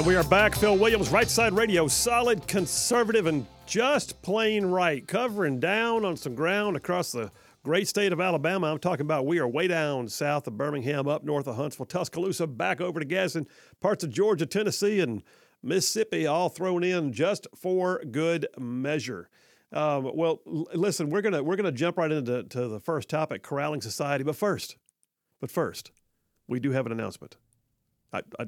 And we are back. Phil Williams, Right Side Radio, solid, conservative, and just plain right, covering down on some ground across the great state of Alabama. I'm talking about we are way down south of Birmingham, up north of Huntsville, Tuscaloosa, back over to Gadsden, parts of Georgia, Tennessee, and Mississippi, all thrown in just for good measure. Um, well, l- listen, we're gonna we're gonna jump right into to the first topic, corralling society. But first, but first, we do have an announcement. I, I,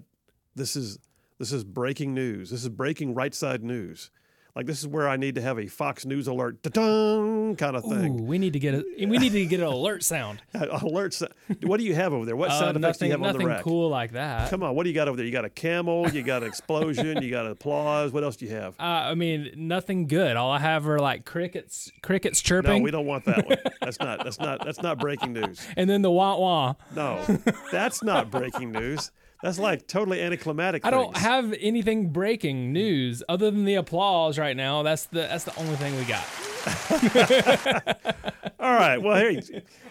this is this is breaking news. This is breaking right side news. Like this is where I need to have a Fox News alert, da-dun, kind of Ooh, thing. we need to get a we need to get an alert sound. Alerts. What do you have over there? What Uh, sound effects do you have on the rack? nothing cool like that. Come on, what do you got over there? You got a camel, you got an explosion, you got applause. What else do you have? Uh, I mean, nothing good. All I have are like crickets, crickets chirping. No, we don't want that one. That's not. That's not. That's not breaking news. and then the wah wah. No, that's not breaking news. That's like totally anticlimactic. I don't have anything breaking news other than the applause right now. That's the that's the only thing we got. All right. Well, hey,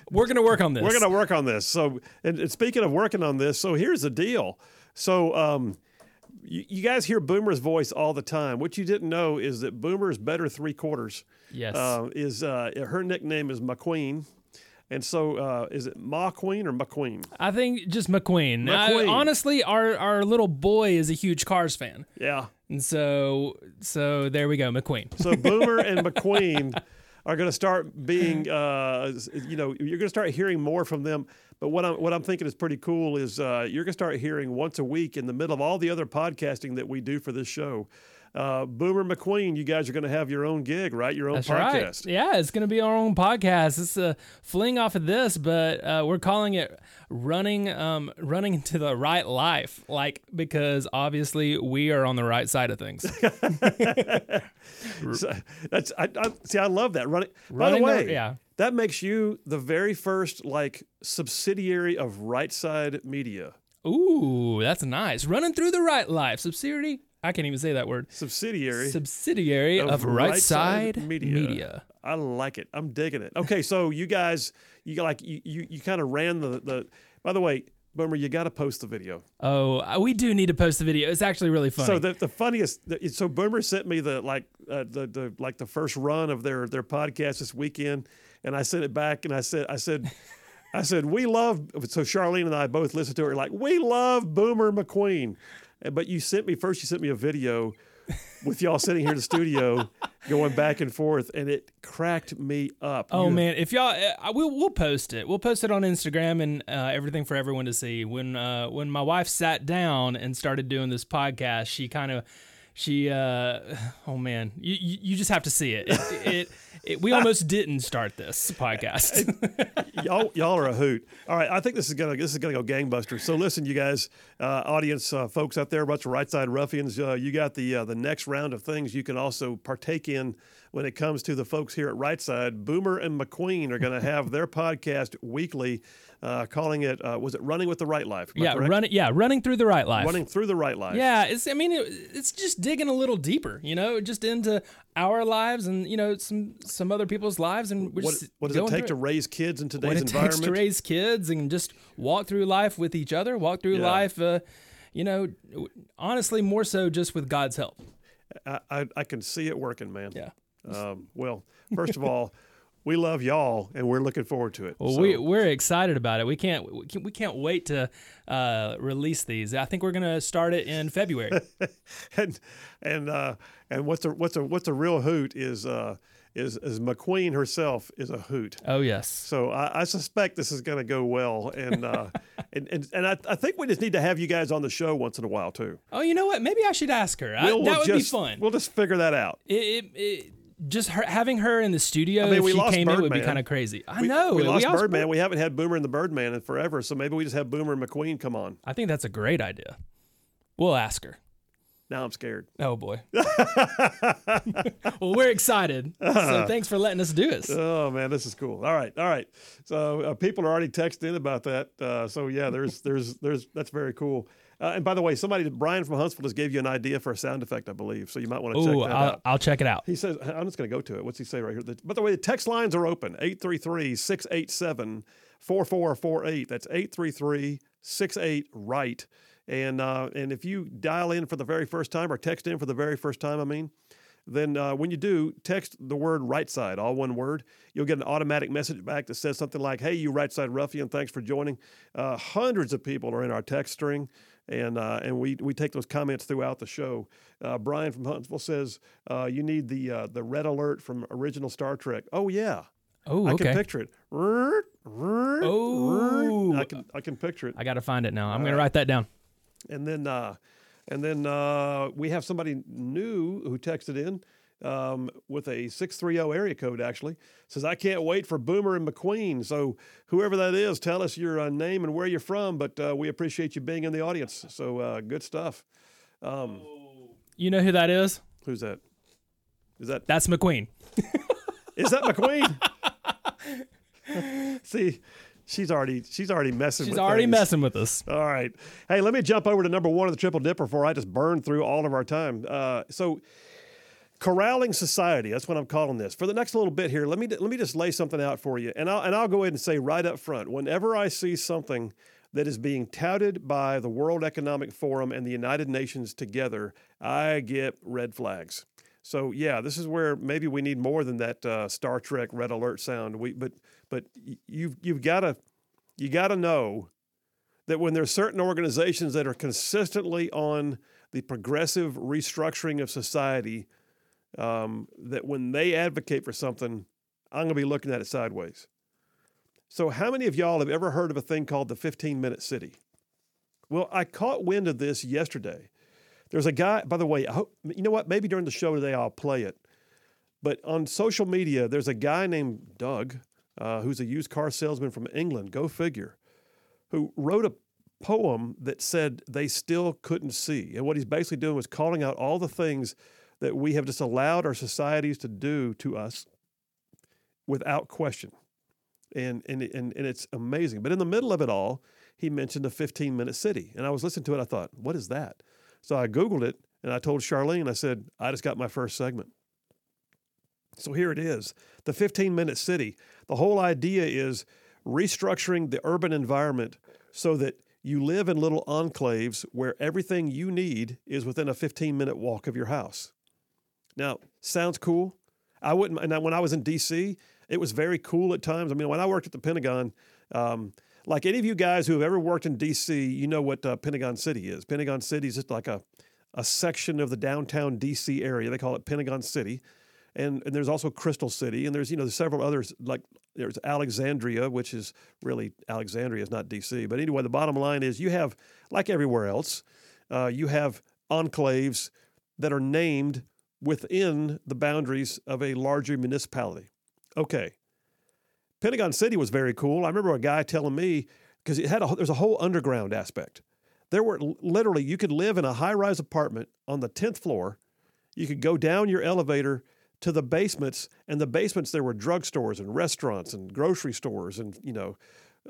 We're gonna work on this. we're going to work on this. So, and, and speaking of working on this, so here's the deal. So, um, you, you guys hear Boomer's voice all the time. What you didn't know is that Boomer's better three quarters yes. uh, is uh, her nickname is McQueen. And so, uh, is it Ma Queen or McQueen? I think just McQueen. I- McQueen. honestly, our our little boy is a huge Cars fan, Yeah. and so so there we go, McQueen. So Boomer and McQueen are going to start being, uh, you know, you're going to start hearing more from them. But what I'm what I'm thinking is pretty cool is uh, you're going to start hearing once a week in the middle of all the other podcasting that we do for this show. Uh, Boomer McQueen, you guys are going to have your own gig, right? Your own That's podcast. right. Yeah, it's going to be our own podcast. It's a fling off of this, but uh, we're calling it running um, running into the right life, like because obviously we are on the right side of things. So that's I, I see. I love that. Running. By the Running the- way, yeah. that makes you the very first like subsidiary of Right Side Media. Ooh, that's nice. Running through the right life. Subsidiary. I can't even say that word. Subsidiary. Subsidiary of, right, side, media. I like it. I'm digging it. Okay, so you guys, you like you you, you kind of ran the the. By the way, Boomer, you got to post the video. Oh, uh, we do need to post the video. It's actually really funny. So the, the funniest, so Boomer sent me the like uh, the the like the first run of their their podcast this weekend, and I sent it back, and I said I said. I said we love so Charlene and I both listened to it like we love Boomer McQueen, but you sent me first you sent me a video with y'all sitting here in the studio going back and forth and it cracked me up. Oh You- man, if y'all, uh, we'll we'll post it. We'll post it on Instagram and uh, everything for everyone to see. When uh, when my wife sat down and started doing this podcast, she kind of, she, uh, oh man, you, you just have to see it. It, it, it we almost didn't start this podcast. y'all, y'all are a hoot. All right, I think this is gonna this is gonna go gangbusters. So listen, you guys, uh, audience, uh, folks out there, bunch of right side ruffians. Uh, you got the uh, the next round of things you can also partake in when it comes to the folks here at Right Side. Boomer and McQueen are going to have their podcast weekly, uh, calling it uh, was it Running with the Right Life? Yeah, correct? running. Yeah, running through the right life. running through the right life. Yeah, it's. I mean, it, it's just digging a little deeper, you know, just into our lives and you know some some other people's lives, and What, what does it take to raise kids in today's what it environment? takes to raise kids and just walk through life with each other, walk through Yeah. life, uh, you know, honestly, more so just with God's help. I, I, I can see it working, man. Yeah. Um, well, first of all, we love y'all, and we're looking forward to it. Well, So- we we're excited about it. We can't we can't, we can't wait to uh, release these. I think we're gonna start it in February. and and uh, and what's a what's a what's a real hoot is uh, is is McQueen herself is a hoot. oh yes. So I, I suspect this is going to go well, and uh, and and, and I, I think we just need to have you guys on the show once in a while too. Oh, you know what? Maybe I should ask her. We'll- that we'll would just- be fun. We'll just figure that out. it, it, it, just her, having her in the studio mean, if we she lost came in would be kind of crazy. I We, know. we lost also- Birdman. We haven't had Boomer and the Birdman in forever, so maybe we just have Boomer and McQueen come on. I think that's a great idea. We'll ask her. Now I'm scared. Oh boy. well, we're excited. So thanks for letting us do this. Oh man, this is cool. All right, all right. So uh, people are already texting in about that. Uh, so yeah, there's there's there's that's very cool. Uh, and by the way, somebody Brian from Huntsville just gave you an idea for a sound effect, I believe. So you might want to check that I'll, out. I'll check it out. He says, I'm just going to go to it. What's he say right here? The, by the way, the text lines are open 833 687 4448. That's 833 68 right. And uh, and if you dial in for the very first time or text in for the very first time, I mean, then uh, when you do, text the word right side, all one word. You'll get an automatic message back that says something like, Hey, you right side ruffian, thanks for joining. Uh, hundreds of people are in our text string, and, uh, and we, we take those comments throughout the show. Uh, Brian from Huntsville says, uh, You need the, uh, the red alert from original Star Trek. Oh, yeah. Oh, I okay. can picture it. Oh, I can I can picture it. I got to find it now. I'm going to write that down. And then uh, and then uh, we have somebody new who texted in um, with a 630 area code, actually. Says, I can't wait for Boomer and McQueen. So, whoever that is, tell us your uh, name and where you're from. But uh, we appreciate you being in the audience. So, uh, good stuff. Um, You know who that is? who's that? Is that That's McQueen. is that McQueen? See, she's already she's already messing. With us. She's with already things. messing with us. All right. Hey, let me jump over to number one of the Triple Dipper before I just burn through all of our time. Uh, so, corralling society. That's what I'm calling this. For the next little bit here, let me let me just lay something out for you, and I'll and I'll go ahead and say right up front. Whenever I see something that is being touted by the World Economic Forum and the United Nations together, I get red flags. So yeah, this is where maybe we need more than that uh, Star Trek red alert sound. We but but you've you've got to you got to know that when there's certain organizations that are consistently on the progressive restructuring of society, um, that when they advocate for something, I'm going to be looking at it sideways. So, how many of y'all have ever heard of a thing called the 15 minute city? Well, I caught wind of this yesterday. There's a guy, by the way, I hope, you know what? Maybe during the show today I'll play it. But on social media, there's a guy named Doug, uh, who's a used car salesman from England, go figure, who wrote a poem that said they still couldn't see. And what he's basically doing was calling out all the things that we have just allowed our societies to do to us without question. And, and, and, and it's amazing. But in the middle of it all, he mentioned the 15 minute city. And I was listening to it. I thought, what is that? So I Googled it and I told Charlene, I said, I just got my first segment. So here it is the 15 minute city. The whole idea is restructuring the urban environment so that you live in little enclaves where everything you need is within a 15 minute walk of your house. Now, sounds cool. I wouldn't, and when I was in DC, it was very cool at times. I mean, when I worked at the Pentagon, um, like any of you guys who have ever worked in DC, you know what uh, Pentagon City is. Pentagon City is just like a, a section of the downtown DC area. They call it Pentagon City. And, and there's also Crystal City, and there's you know there's several others like there's Alexandria, which is really Alexandria is not D.C. But anyway, the bottom line is you have like everywhere else, uh, you have enclaves that are named within the boundaries of a larger municipality. Okay, Pentagon City was very cool. I remember a guy telling me because it had a, there's a whole underground aspect. There were literally you could live in a high rise apartment on the tenth floor. You could go down your elevator to the basements, and the basements there were drugstores and restaurants and grocery stores and you know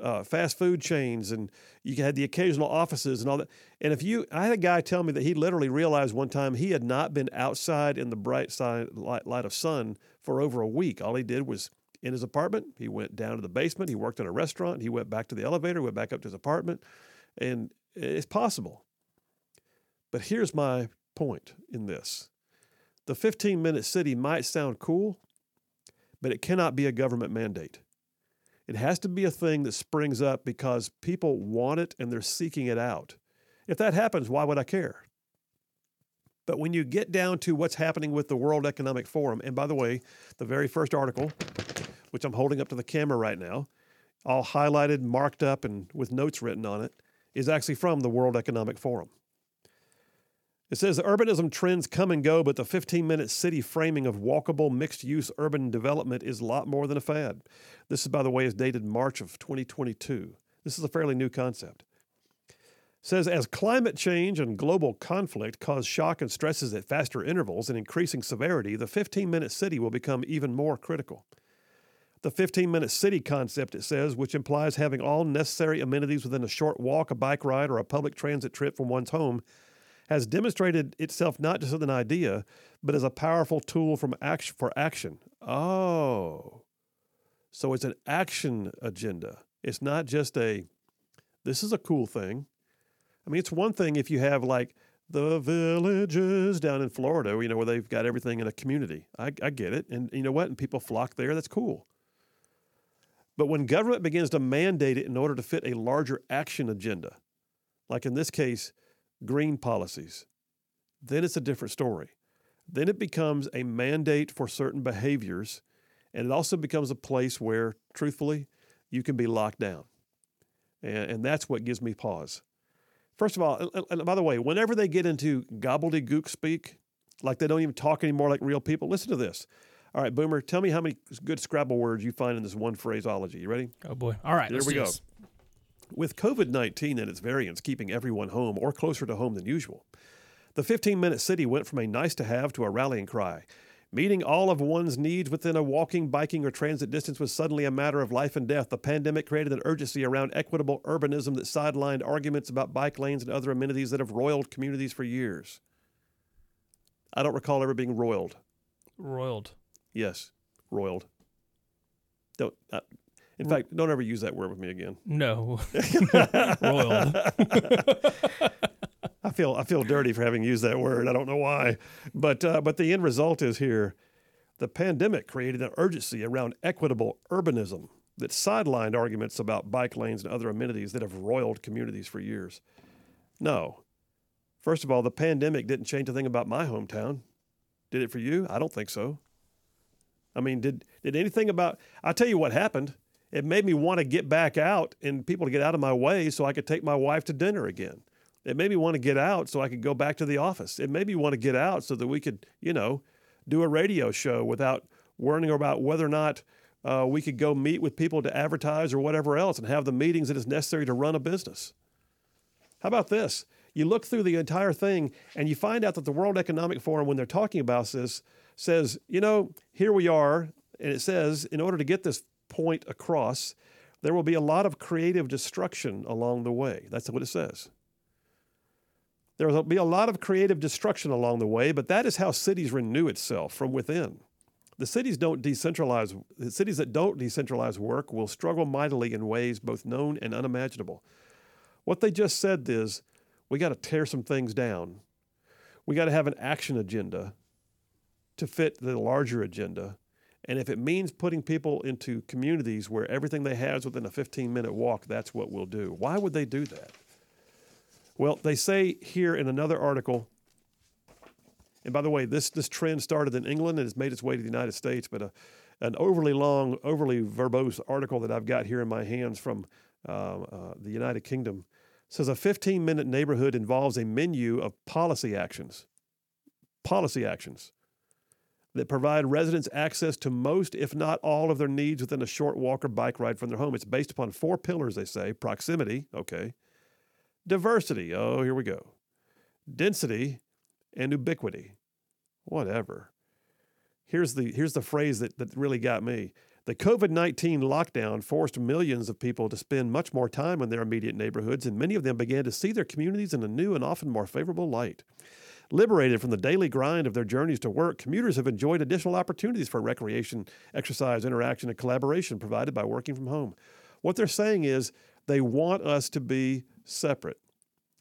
uh, fast food chains, and you had the occasional offices and all that. And if you, I had a guy tell me that he literally realized one time he had not been outside in the bright side light, light of sun for over a week. All he did was in his apartment. He went down to the basement. He worked in a restaurant. He went back to the elevator. Went back up to his apartment, and it's possible. But here's my point in this the 15 minute city might sound cool, but it cannot be a government mandate. It has to be a thing that springs up because people want it and they're seeking it out. If that happens, why would I care? But when you get down to what's happening with the World Economic Forum, and by the way, the very first article, which I'm holding up to the camera right now, all highlighted, marked up, and with notes written on it, is actually from the World Economic Forum. It says urbanism trends come and go, but the 15 minute city framing of walkable mixed use urban development is a lot more than a fad. This is, by the way, is dated March of 2022. This is a fairly new concept. It says as climate change and global conflict cause shock and stresses at faster intervals and increasing severity, the 15 minute city will become even more critical. The 15 minute city concept, it says, which implies having all necessary amenities within a short walk, a bike ride, or a public transit trip from one's home, has demonstrated itself not just as an idea, but as a powerful tool from action, for action. Oh, so it's an action agenda. It's not just a, this is a cool thing. I mean, it's one thing if you have like the villages down in Florida, you know, where they've got everything in a community. I, I get it. And you know what? And people flock there. That's cool. But when government begins to mandate it in order to fit a larger action agenda, like in this case, green policies, then it's a different story. Then it becomes a mandate for certain behaviors, and it also becomes a place where, truthfully, you can be locked down. And, and that's what gives me pause. First of all, and, and by the way, whenever they get into gobbledygook speak, like they don't even talk anymore like real people, listen to this. All right, Boomer, tell me how many good Scrabble words you find in this one phraseology. You ready? Oh boy! All right, There we go. With COVID 19 and its variants keeping everyone home or closer to home than usual, the 15 minute city went from a nice to have to a rallying cry. Meeting all of one's needs within a walking, biking, or transit distance was suddenly a matter of life and death. The pandemic created an urgency around equitable urbanism that sidelined arguments about bike lanes and other amenities that have roiled communities for years. I don't recall ever being roiled. Roiled. Yes, roiled. Don't. Uh, in fact, don't ever use that word with me again. No. I feel I feel dirty for having used that word. I don't know why, but uh, but the end result is here. The pandemic created an urgency around equitable urbanism that sidelined arguments about bike lanes and other amenities that have roiled communities for years. No. First of all, the pandemic didn't change a thing about my hometown. Did it for you? I don't think so. I mean, did did anything about I'll tell you what happened. It made me want to get back out and people to get out of my way so I could take my wife to dinner again. It made me want to get out so I could go back to the office. It made me want to get out so that we could, you know, do a radio show without worrying about whether or not uh, we could go meet with people to advertise or whatever else and have the meetings that is necessary to run a business. How about this? You look through the entire thing and you find out that the World Economic Forum, when they're talking about this, says, you know, here we are. And it says, in order to get this point across, there will be a lot of creative destruction along the way. That's what it says. There will be a lot of creative destruction along the way, but that is how cities renew itself from within. The cities don't decentralize. The cities that don't decentralize work will struggle mightily in ways both known and unimaginable. What they just said is, we got to tear some things down. We got to have an action agenda to fit the larger agenda. And if it means putting people into communities where everything they have is within a 15 minute walk, that's what we'll do. Why would they do that? Well, they say here in another article, and by the way, this, this trend started in England and has made its way to the United States, but a, an overly long, overly verbose article that I've got here in my hands from uh, uh, the United Kingdom says a 15 minute neighborhood involves a menu of policy actions. Policy actions that provide residents access to most, if not all, of their needs within a short walk or bike ride from their home. It's based upon four pillars, they say proximity, okay, diversity, oh, here we go, density, and ubiquity. Whatever. Here's the, here's the phrase that, that really got me. The COVID 19 lockdown forced millions of people to spend much more time in their immediate neighborhoods, and many of them began to see their communities in a new and often more favorable light. Liberated from the daily grind of their journeys to work, commuters have enjoyed additional opportunities for recreation, exercise, interaction, and collaboration provided by working from home. What they're saying is they want us to be separate.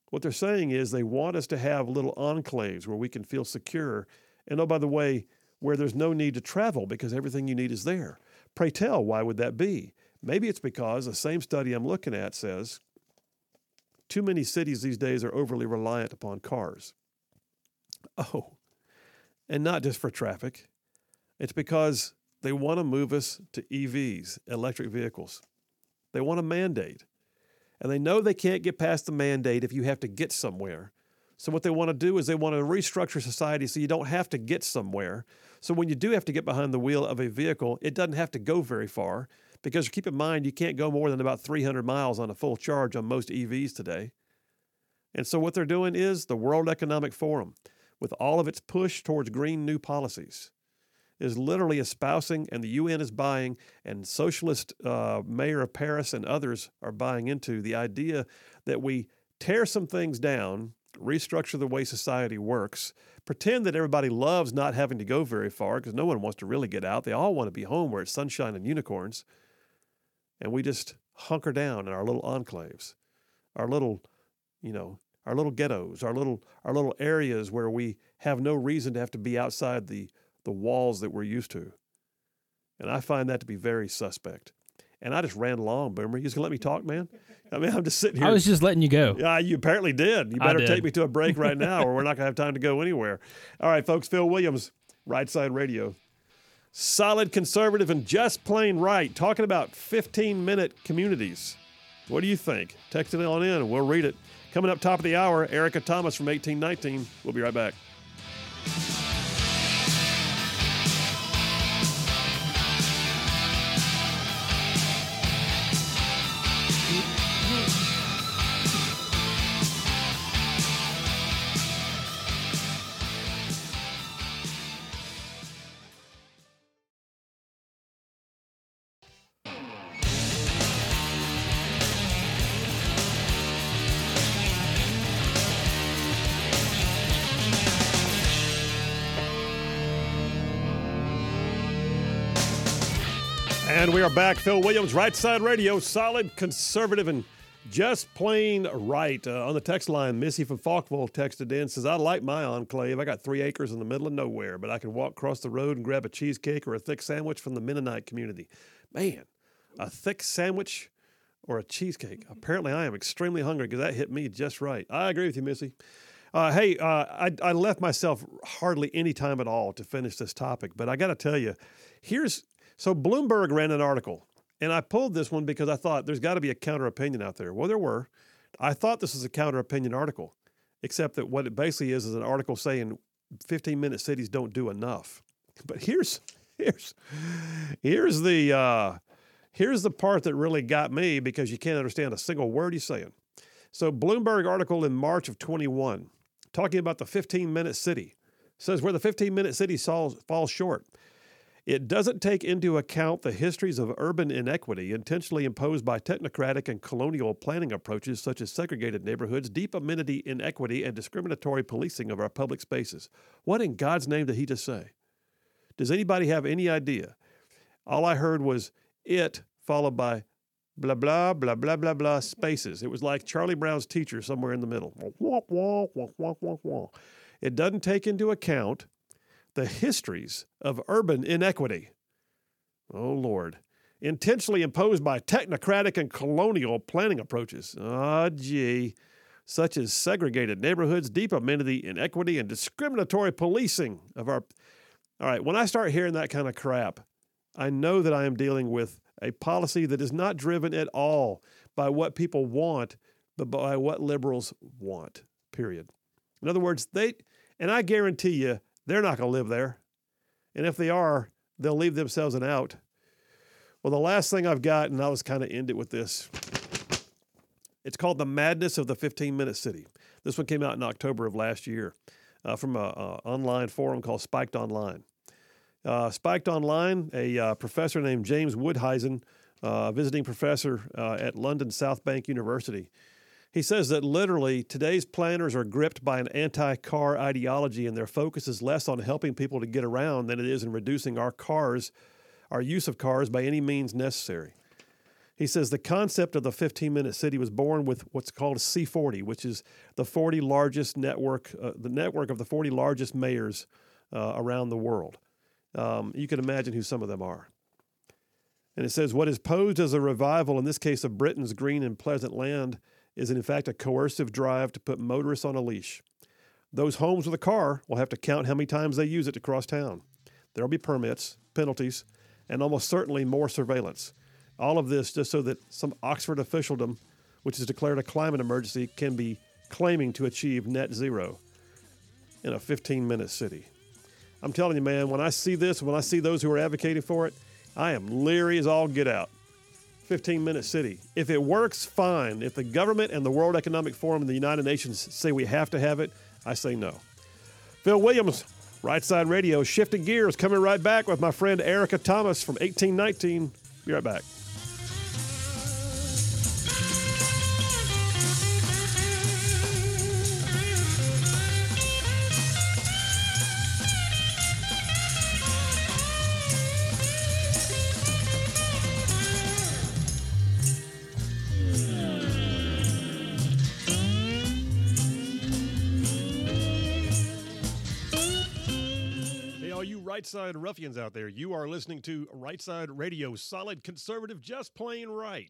What they're saying is they want us to have little enclaves where we can feel secure. And oh, by the way, where there's no need to travel because everything you need is there. Pray tell, why would that be? Maybe it's because the same study I'm looking at says too many cities these days are overly reliant upon cars. Oh, and not just for traffic. It's because they want to move us to EVs, electric vehicles. They want a mandate. And they know they can't get past the mandate if you have to get somewhere. So, what they want to do is they want to restructure society so you don't have to get somewhere. So, when you do have to get behind the wheel of a vehicle, it doesn't have to go very far because keep in mind, you can't go more than about 300 miles on a full charge on most EVs today. And so, what they're doing is the World Economic Forum with all of its push towards green new policies, is literally espousing, and the UN is buying, and socialist uh, mayor of Paris and others are buying into the idea that we tear some things down, restructure the way society works, pretend that everybody loves not having to go very far because no one wants to really get out. They all want to be home where it's sunshine and unicorns. And we just hunker down in our little enclaves, our little, you know, our little ghettos, our little our little areas where we have no reason to have to be outside the the walls that we're used to. And I find that to be very suspect. And I just ran along, Boomer. You just gonna let me talk, man? I mean, I'm just sitting here. I was just letting you go. Yeah, you apparently did. You better did. take me to a break right now, or we're not gonna have time to go anywhere. All right, folks. Phil Williams, Right Side Radio. Solid conservative and just plain right. Talking about 15 minute communities. What do you think? Text it on in we'll read it. Coming up top of the hour, Erica Thomas from 1819. We'll be right back. And we are back. Phil Williams, Right Side Radio, solid, conservative, and just plain right. Uh, on the text line, Missy from Falkville texted in, says, I like my enclave. I got three acres in the middle of nowhere, but I can walk across the road and grab a cheesecake or a thick sandwich from the Mennonite community. Man, a thick sandwich or a cheesecake. Apparently, I am extremely hungry because that hit me just right. I agree with you, Missy. Uh, hey, uh, I, I left myself hardly any time at all to finish this topic, but I got to tell you, here's so Bloomberg ran an article, and I pulled this one because I thought there's got to be a counter opinion out there. Well, there were. I thought this was a counter opinion article, except that what it basically is is an article saying 15 minute cities don't do enough. But here's here's here's the uh, here's the part that really got me because you can't understand a single word he's saying. So Bloomberg article in March of 21 talking about the 15 minute city says where the 15 minute city falls, falls short. It doesn't take into account the histories of urban inequity intentionally imposed by technocratic and colonial planning approaches such as segregated neighborhoods, deep amenity inequity, and discriminatory policing of our public spaces. What in God's name did he just say? Does anybody have any idea? All I heard was it followed by blah, blah, blah, blah, blah, blah, spaces. It was like Charlie Brown's teacher somewhere in the middle. It doesn't take into account the histories of urban inequity. Oh, Lord. Intentionally imposed by technocratic and colonial planning approaches. Ah, gee. Such as segregated neighborhoods, deep amenity inequity, and discriminatory policing of our. All right, when I start hearing that kind of crap, I know that I am dealing with a policy that is not driven at all by what people want, but by what liberals want, period. In other words, they, and I guarantee you, they're not going to live there. And if they are, they'll leave themselves an out. Well, the last thing I've got, and I'll just kind of end it with this. It's called The Madness of the 15 Minute City. This one came out in October of last year uh, from an online forum called Spiked Online. Uh, Spiked Online, a uh, professor named James Woudhuysen, uh, visiting professor uh, at London South Bank University, he says that literally today's planners are gripped by an anti car ideology and their focus is less on helping people to get around than it is in reducing our cars, our use of cars by any means necessary. He says the concept of the 15 minute city was born with what's called C40, which is the 40 largest network, uh, the network of the 40 largest mayors uh, around the world. Um, you can imagine who some of them are. And it says what is posed as a revival, in this case of Britain's green and pleasant land, is in fact a coercive drive to put motorists on a leash. Those homes with a car will have to count how many times they use it to cross town. There will be permits, penalties, and almost certainly more surveillance. All of this just so that some Oxford officialdom, which has declared a climate emergency, can be claiming to achieve net zero in a 15 minute city. I'm telling you, man, when I see this, when I see those who are advocating for it, I am leery as all get out. 15 minute city. If it works, fine. If the government and the World Economic Forum and the United Nations say we have to have it, I say no. Phil Williams, Right Side Radio, shifting gears, coming right back with my friend Erica Thomas from 1819. Be right back. Right side ruffians out there, you are listening to Right Side Radio, solid conservative, just plain right.